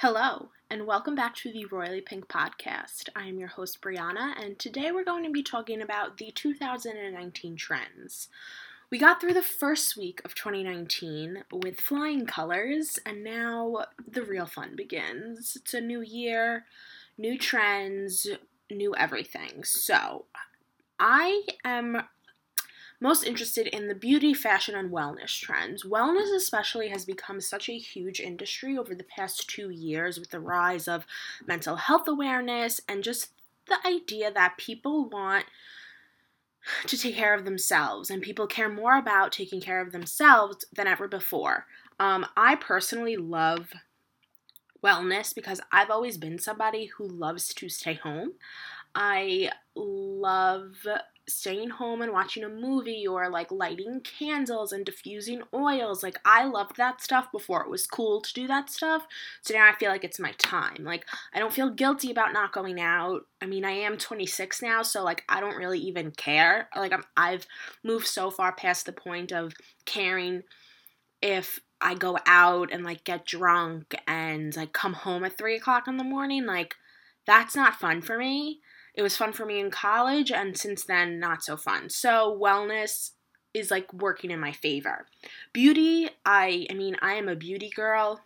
Hello, and welcome back to the Royally Pink podcast. I am your host, Brianna, and today we're going to be talking about the 2019 trends. We got through the first week of 2019 with flying colors, and now the real fun begins. It's a new year, new trends, new everything. So, I am most interested in the beauty, fashion, and wellness trends. Wellness, especially, has become such a huge industry over the past two years with the rise of mental health awareness and just the idea that people want to take care of themselves and people care more about taking care of themselves than ever before. Um, I personally love wellness because I've always been somebody who loves to stay home. I love staying home and watching a movie or like lighting candles and diffusing oils. Like I loved that stuff before it was cool to do that stuff. So now I feel like it's my time. Like I don't feel guilty about not going out. I mean, I am 26 now, so like I don't really even care. Like I'm I've moved so far past the point of caring if I go out and like get drunk and like come home at three o'clock in the morning. Like that's not fun for me. It was fun for me in college, and since then, not so fun. So, wellness is like working in my favor. Beauty, I I mean, I am a beauty girl.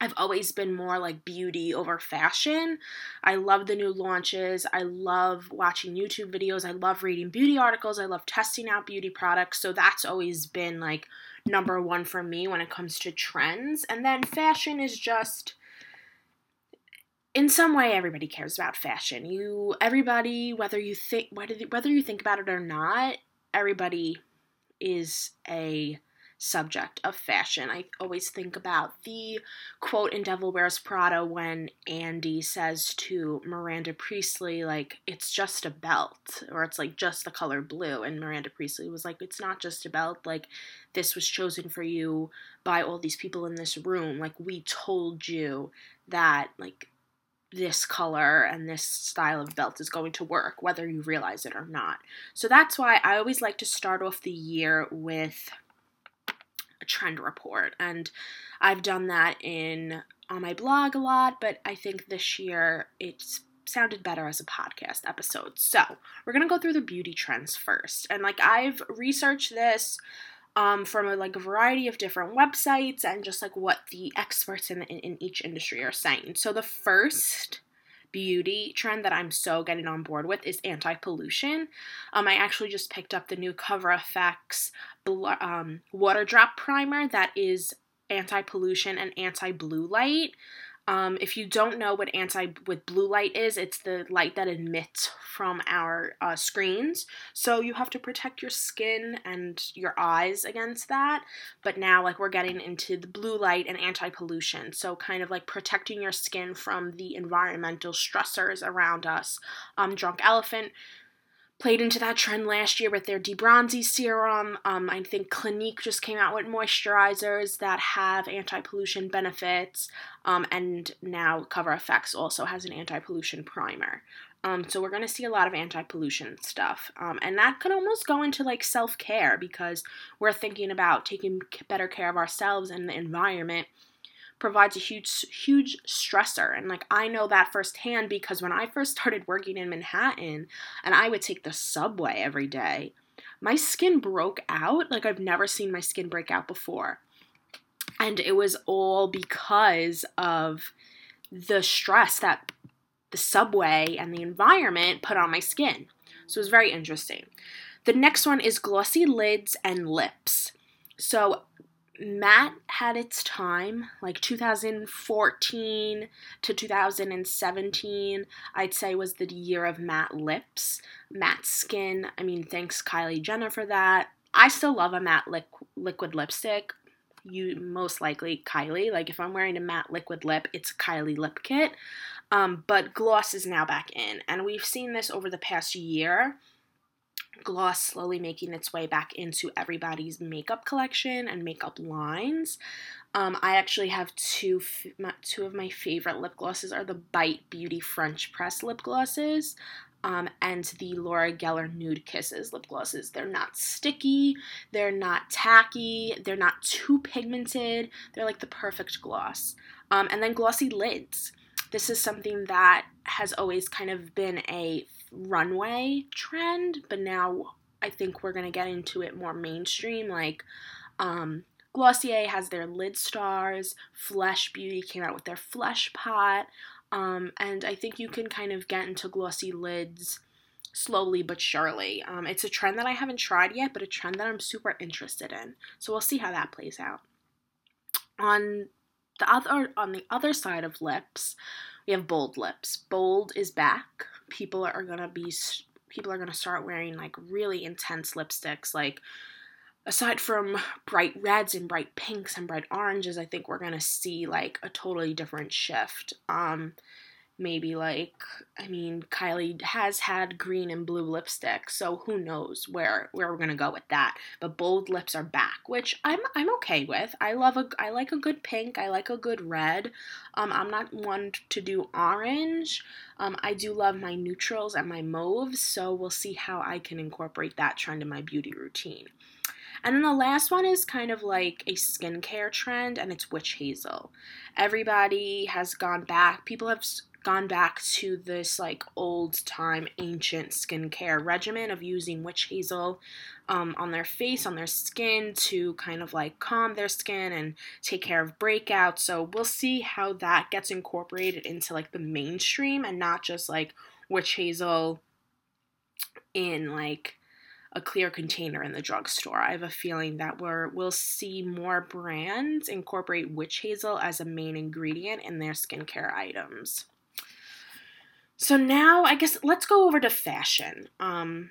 I've always been more like beauty over fashion. I love the new launches. I love watching YouTube videos. I love reading beauty articles. I love testing out beauty products. So that's always been like number one for me when it comes to trends. And then fashion is just in some way everybody cares about fashion. You everybody whether you think whether whether you think about it or not, everybody is a subject of fashion. I always think about the quote in Devil Wears Prada when Andy says to Miranda Priestly, like, it's just a belt, or it's like just the color blue. And Miranda Priestly was like, it's not just a belt, like, this was chosen for you by all these people in this room. Like, we told you that, like, this color and this style of belt is going to work, whether you realize it or not. So that's why I always like to start off the year with a trend report. And I've done that in on my blog a lot, but I think this year it's sounded better as a podcast episode. So, we're going to go through the beauty trends first. And like I've researched this um, from a, like a variety of different websites and just like what the experts in, in, in each industry are saying. So the first beauty trend that I'm so getting on board with is anti-pollution. Um, I actually just picked up the new Cover FX bl- um, water drop primer that is anti-pollution and anti-blue light. Um, if you don't know what anti with blue light is, it's the light that emits from our uh, screens. So you have to protect your skin and your eyes against that. But now, like we're getting into the blue light and anti pollution, so kind of like protecting your skin from the environmental stressors around us. Um, Drunk Elephant played into that trend last year with their D-Bronzi serum. Um, I think Clinique just came out with moisturizers that have anti-pollution benefits, um, and now Cover FX also has an anti-pollution primer. Um, so we're gonna see a lot of anti-pollution stuff, um, and that could almost go into like self-care because we're thinking about taking better care of ourselves and the environment provides a huge huge stressor. And like I know that firsthand because when I first started working in Manhattan and I would take the subway every day my skin broke out like I've never seen my skin break out before. And it was all because of the stress that the subway and the environment put on my skin. So it was very interesting. The next one is glossy lids and lips. So matte had its time, like 2014 to 2017, I'd say was the year of matte lips, matte skin. I mean, thanks Kylie Jenner for that. I still love a matte li- liquid lipstick. You most likely Kylie. Like if I'm wearing a matte liquid lip, it's Kylie lip kit. Um, but gloss is now back in, and we've seen this over the past year gloss slowly making its way back into everybody's makeup collection and makeup lines. Um, I actually have two two of my favorite lip glosses are the Bite Beauty French Press lip glosses. Um, and the Laura Geller Nude Kisses lip glosses. They're not sticky, they're not tacky, they're not too pigmented. They're like the perfect gloss. Um, and then glossy lids. This is something that has always kind of been a runway trend, but now I think we're gonna get into it more mainstream. Like um, Glossier has their Lidstars, Flesh Beauty came out with their Flesh Pot, um, and I think you can kind of get into glossy lids slowly but surely. Um, it's a trend that I haven't tried yet, but a trend that I'm super interested in. So we'll see how that plays out. On the other on the other side of lips, we have bold lips. Bold is back. People are gonna be people are gonna start wearing like really intense lipsticks, like aside from bright reds and bright pinks and bright oranges, I think we're gonna see like a totally different shift. Um, maybe like I mean Kylie has had green and blue lipstick, so who knows where where we're gonna go with that. But bold lips are back, which I'm I'm okay with. I love a I like a good pink. I like a good red. Um, I'm not one to do orange. Um, I do love my neutrals and my mauves, so we'll see how I can incorporate that trend in my beauty routine. And then the last one is kind of like a skincare trend, and it's witch hazel. Everybody has gone back. People have gone back to this like old time ancient skincare regimen of using witch hazel um, on their face, on their skin to kind of like calm their skin and take care of breakouts. So we'll see how that gets incorporated into like the mainstream and not just like witch hazel in like a clear container in the drugstore. I have a feeling that we're we'll see more brands incorporate witch hazel as a main ingredient in their skincare items. So now I guess let's go over to fashion. Um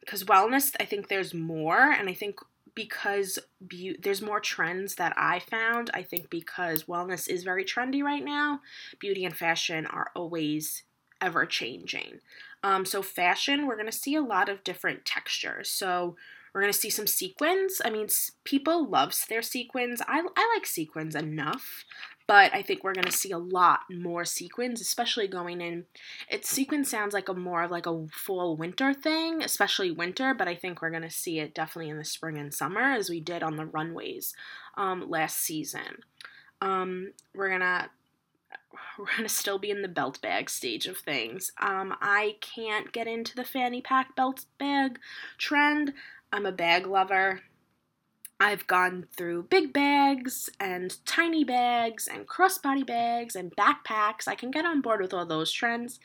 because wellness, I think there's more and I think because be- there's more trends that I found, I think because wellness is very trendy right now, beauty and fashion are always ever changing. Um, so fashion, we're going to see a lot of different textures. So we're going to see some sequins. I mean, people loves their sequins. I, I like sequins enough, but I think we're going to see a lot more sequins, especially going in. It sequin sounds like a more of like a fall winter thing, especially winter, but I think we're going to see it definitely in the spring and summer as we did on the runways um, last season. Um, we're going to we're gonna still be in the belt bag stage of things. Um, I can't get into the fanny pack belt bag trend. I'm a bag lover. I've gone through big bags and tiny bags and crossbody bags and backpacks. I can get on board with all those trends.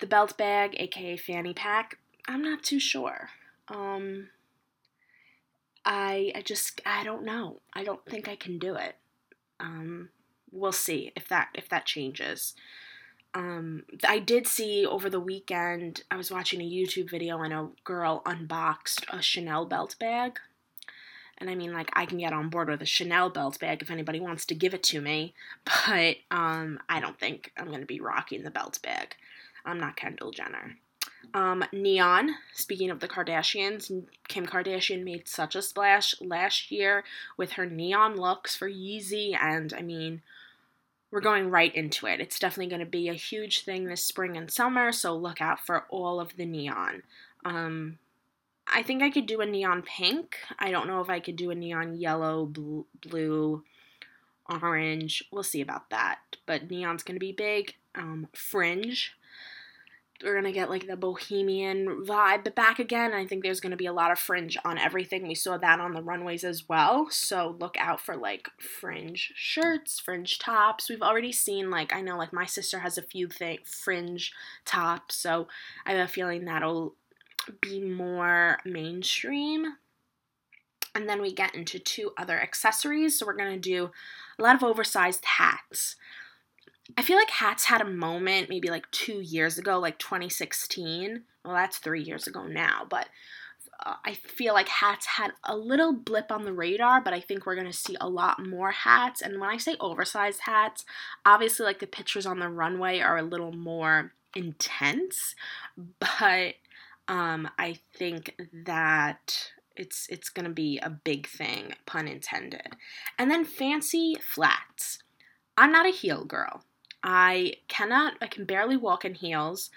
The belt bag, aka fanny pack, I'm not too sure. Um, I I just I don't know. I don't think I can do it. Um, we'll see if that if that changes. Um, I did see over the weekend. I was watching a YouTube video and a girl unboxed a Chanel belt bag. And I mean, like, I can get on board with a Chanel belt bag if anybody wants to give it to me, but um, I don't think I'm going to be rocking the belt bag. I'm not Kendall Jenner. Um, Neon, speaking of the Kardashians, Kim Kardashian made such a splash last year with her neon looks for Yeezy, and I mean, we're going right into it. It's definitely going to be a huge thing this spring and summer, so look out for all of the neon. Um, I think I could do a neon pink. I don't know if I could do a neon yellow, blue, blue orange. We'll see about that. But neon's going to be big. Um, fringe we're gonna get like the bohemian vibe back again. I think there's gonna be a lot of fringe on everything. We saw that on the runways as well. So look out for like fringe shirts, fringe tops. We've already seen like I know like my sister has a few thing fringe tops, so I have a feeling that'll be more mainstream. And then we get into two other accessories. So we're gonna do a lot of oversized hats. I feel like hats had a moment maybe like two years ago, like 2016. Well, that's three years ago now, but uh, I feel like hats had a little blip on the radar, but I think we're gonna see a lot more hats. And when I say oversized hats, obviously, like the pictures on the runway are a little more intense, but um, I think that it's it's gonna be a big thing, pun intended. And then fancy flats. I'm not a heel girl. I cannot, I can barely walk in heels.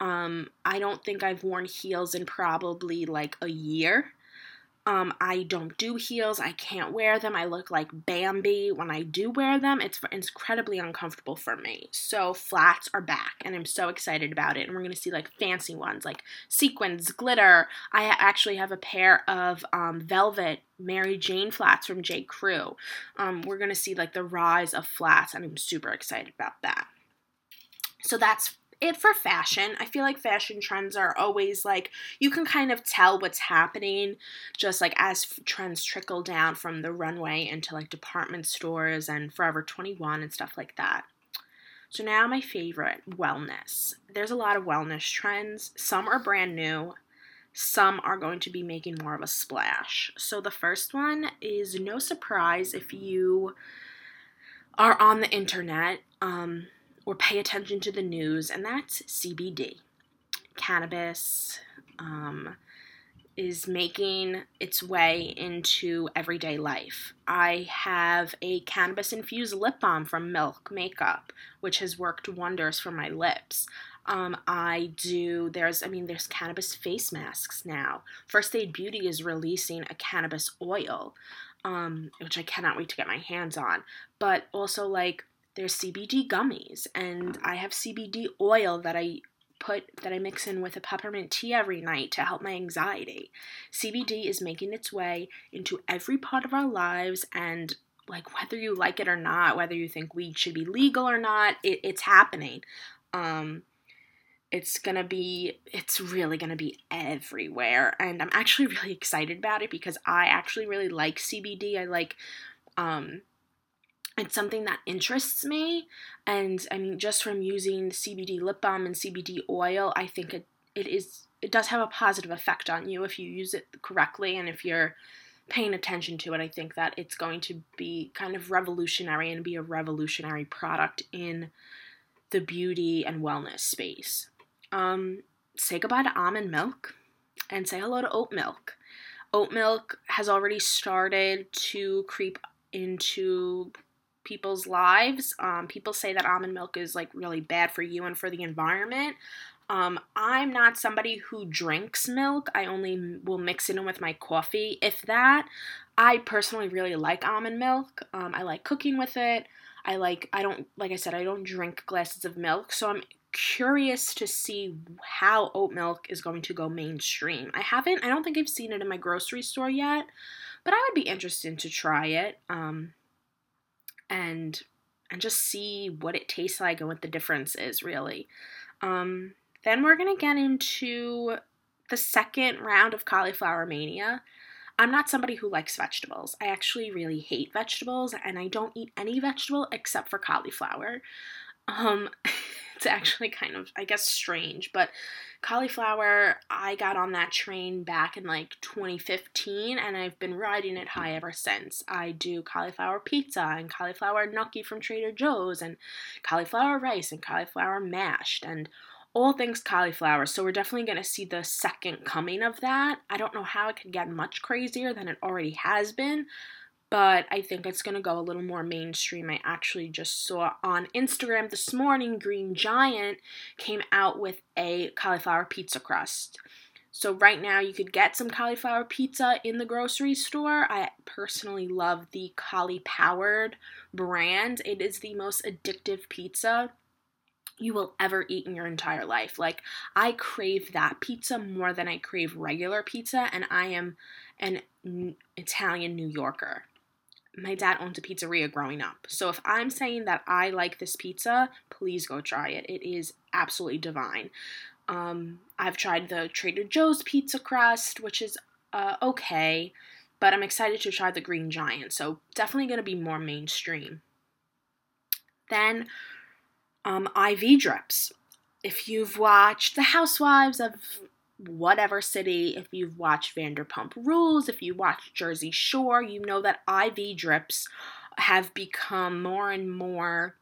Um, I don't think I've worn heels in probably like a year. Um, I don't do heels. I can't wear them. I look like Bambi when I do wear them. It's incredibly uncomfortable for me. So flats are back, and I'm so excited about it. And we're gonna see like fancy ones, like sequins, glitter. I actually have a pair of um, velvet Mary Jane flats from J. Crew. Um, we're gonna see like the rise of flats, and I'm super excited about that. So that's it for fashion. I feel like fashion trends are always like you can kind of tell what's happening just like as trends trickle down from the runway into like department stores and Forever 21 and stuff like that. So now my favorite, wellness. There's a lot of wellness trends. Some are brand new. Some are going to be making more of a splash. So the first one is no surprise if you are on the internet. Um, or pay attention to the news, and that's CBD. Cannabis um, is making its way into everyday life. I have a cannabis infused lip balm from Milk Makeup, which has worked wonders for my lips. Um, I do, there's, I mean, there's cannabis face masks now. First Aid Beauty is releasing a cannabis oil, um, which I cannot wait to get my hands on. But also, like, there's CBD gummies, and I have CBD oil that I put that I mix in with a peppermint tea every night to help my anxiety. CBD is making its way into every part of our lives and like whether you like it or not, whether you think weed should be legal or not, it, it's happening. Um, it's gonna be it's really gonna be everywhere and i'm actually really excited about it because i actually really like cbd i like um it's something that interests me. And i mean just from using cbd lip balm and cbd oil i think it, it is it does have a positive effect on you if you use it correctly and if you're paying attention to it. I think that it's going to be kind of revolutionary and be a revolutionary product in the beauty and wellness space. Um, say goodbye to almond milk and say hello to oat milk. Oat milk has already started to creep into people's lives. Um, people say that almond milk is like really bad for you and for the environment. Um, I'm not somebody who drinks milk. I only will mix it in with my coffee, if that. I personally really like almond milk. Um, I like cooking with it. I like, I don't, like I said, I don't drink glasses of milk. So I'm curious to see how oat milk is going to go mainstream. I haven't, I don't think I've seen it in my grocery store yet, but I would be interested to try it. Um, and and just see what it tastes like and what the difference is really. Um, then we're gonna get into the second round of cauliflower mania. I'm not somebody who likes vegetables. I actually really hate vegetables and I don't eat any vegetable except for cauliflower. Um, it's actually kind of, I guess, strange, but cauliflower, I got on that train back in like 2015 and I've been riding it high ever since. I do cauliflower pizza and cauliflower gnocchi from Trader Joe's and cauliflower rice and cauliflower mashed and all things cauliflower. So we're definitely going to see the second coming of that. I don't know how it could get much crazier than it already has been, but I think it's going to go a little more mainstream. I actually just saw on Instagram this morning Green Giant came out with a cauliflower pizza crust. So, right now, you could get some cauliflower pizza in the grocery store. I personally love the Cauli Powered brand, it is the most addictive pizza you will ever eat in your entire life. Like, I crave that pizza more than I crave regular pizza, and I am an Italian New Yorker my dad owned a pizzeria growing up. So if I'm saying that I like this pizza, please go try it. It is absolutely divine. Um, I've tried the Trader Joe's pizza crust, which is uh, okay, but I'm excited to try the Green Giant. So definitely going to be more mainstream. Then um, IV drips. If you've watched The Housewives of whatever city, if you've watched Vanderpump Rules, if you watch Jersey Shore, you know that IV drips have become more and more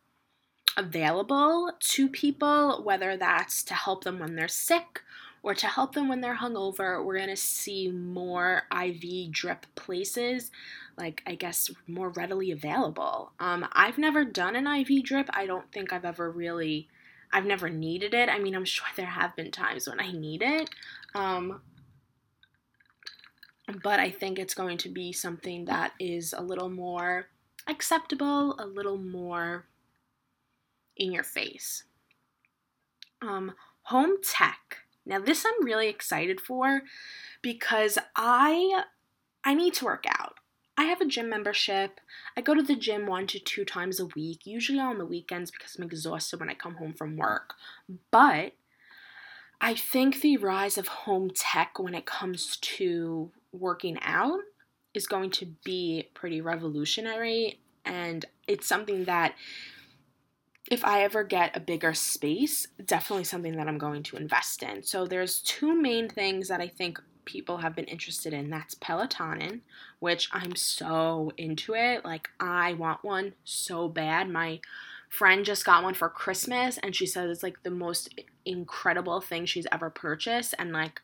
available to people, whether that's to help them when they're sick or to help them when they're hungover. We're going to see more IV drip places, like I guess more readily available. Um, I've never done an IV drip. I don't think I've ever really I've never needed it. I mean, I'm sure there have been times when I need it. Um, but I think it's going to be something that is a little more acceptable, a little more in your face. Um, home tech. Now, this I'm really excited for because I I need to work out. I have a gym membership. I go to the gym one to two times a week, usually on the weekends because I'm exhausted when I come home from work. But I think the rise of home tech when it comes to working out is going to be pretty revolutionary. And it's something that, if I ever get a bigger space, definitely something that I'm going to invest in. So, there's two main things that I think people have been interested in. That's Peloton, which I'm so into it. Like, I want one so bad. My friend just got one for Christmas and she says it's like the most incredible thing she's ever purchased. And like,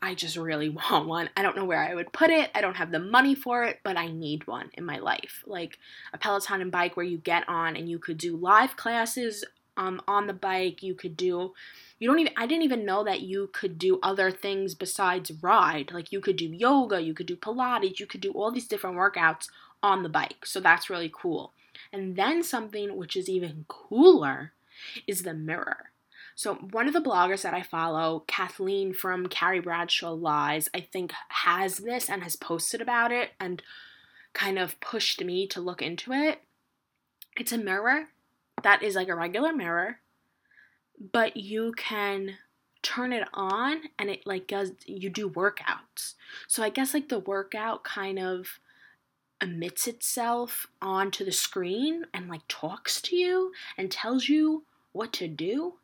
I just really want one. I don't know where I would put it. I don't have the money for it, but I need one in my life. Like a Peloton and bike where you get on and you could do live classes um, on the bike. You could do, you don't even, I didn't even know that you could do other things besides ride. Like you could do yoga, you could do Pilates, you could do all these different workouts on the bike. So that's really cool. And then something which is even cooler is the mirror. So, one of the bloggers that I follow, Kathleen from Carrie Bradshaw Lies, I think has this and has posted about it and kind of pushed me to look into it. It's a mirror that is like a regular mirror, but you can turn it on and it like does you do workouts. So I guess like the workout kind of emits itself onto the screen and like talks to you and tells you what to do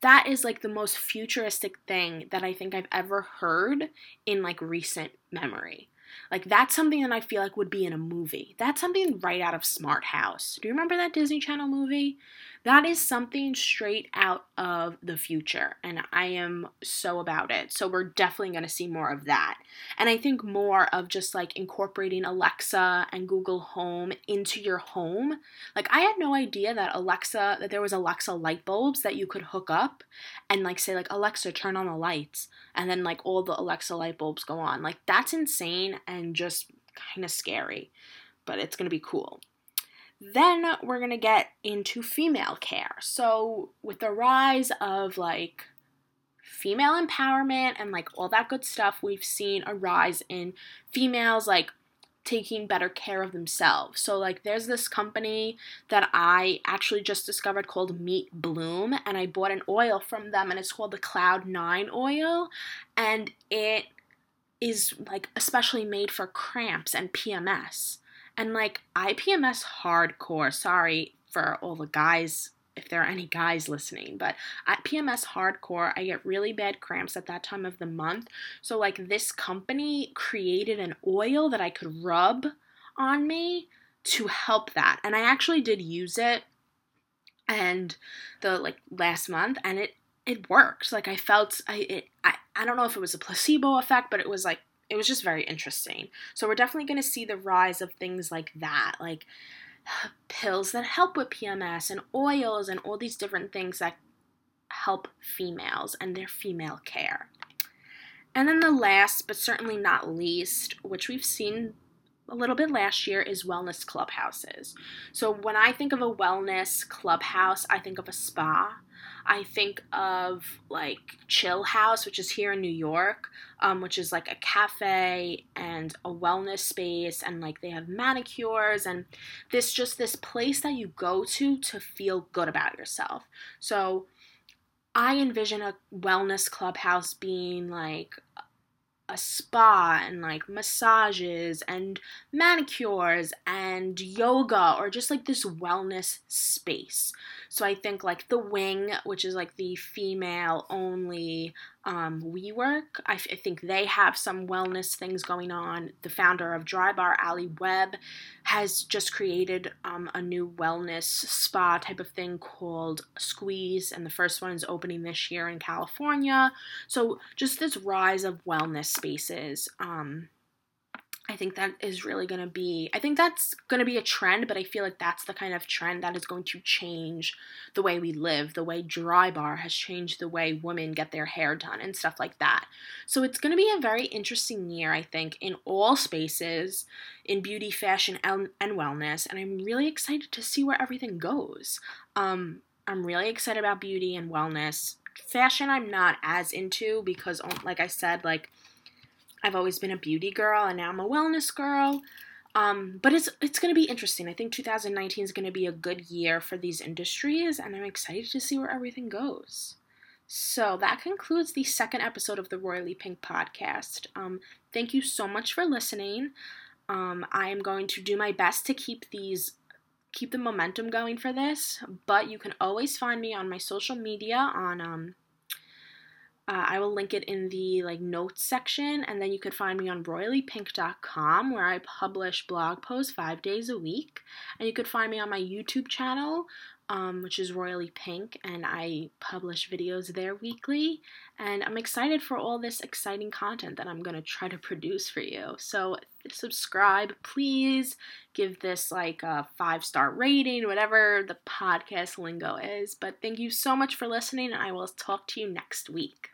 that is like the most futuristic thing that I think I've ever heard in like recent memory. Like that's something that I feel like would be in a movie. That's something right out of Smart House. Do you remember that Disney Channel movie? That is something straight out of the future, and I am so about it. So, we're definitely going to see more of that. And I think more of just like incorporating Alexa and Google Home into your home. Like, I had no idea that Alexa, that there was Alexa light bulbs that you could hook up and like say, like, Alexa, turn on the lights. And then, like, all the Alexa light bulbs go on. Like, that's insane and just kind of scary, but it's going to be cool. Then we're going to get into female care. So, with the rise of like female empowerment and like all that good stuff, we've seen a rise in females like taking better care of themselves. So, like, there's this company that I actually just discovered called Meet Bloom, and I bought an oil from them, and it's called the Cloud Nine oil, and it is like especially made for cramps and PMS. And like IPMS hardcore, sorry for all the guys if there are any guys listening, but at PMS hardcore, I get really bad cramps at that time of the month. So, like, this company created an oil that I could rub on me to help that. And I actually did use it and the like last month and it it worked. Like I felt I it I, I don't know if it was a placebo effect, but it was like it was just very interesting. So we're definitely going to see the rise of things like that, like pills that help with PMS and oils and all these different things that help females and their female care. And then the last, but certainly not least, which we've seen a little bit last year, is wellness clubhouses. So when I think of a wellness clubhouse, I think of a spa. I think of like Chill House, which is here in New York, um, which is like a cafe and a wellness space, and like they have manicures and this just this place that you go to to feel good about yourself. So I envision a wellness clubhouse being like a spa and like massages and manicures and yoga or just like this wellness space. So I think like the wing, which is like the female only um, WeWork. I, f- I think they have some wellness things going on. The founder of Drybar, Ali Webb, has just created um, a new wellness spa type of thing called Squeeze, and the first one is opening this year in California. So just this rise of wellness spaces. Um, I think that is really going to be, I think that's going to be a trend, but I feel like that's the kind of trend that is going to change the way we live, the way Drybar has changed the way women get their hair done and stuff like that. So it's going to be a very interesting year, I think, in all spaces, in beauty, fashion, and, and wellness. And I'm really excited to see where everything goes. Um, I'm really excited about beauty and wellness. Fashion, I'm not as into because, like I said, like, I've always been a beauty girl and now I'm a wellness girl. Um, but it's it's going to be interesting. I think 2019 is going to be a good year for these industries, and I'm excited to see where everything goes. So that concludes the second episode of the Royally Pink podcast. Um, thank you so much for listening. Um, I am going to do my best to keep these keep the momentum going for this, but you can always find me on my social media on um, uh, I will link it in the like notes section, and then you could find me on royallypink.com where I publish blog posts five days a week. And you could find me on my YouTube channel, um, which is Royally Pink, and I publish videos there weekly. And I'm excited for all this exciting content that I'm gonna try to produce for you. So subscribe, please. Give this like a five star rating, whatever the podcast lingo is. But thank you so much for listening, and I will talk to you next week.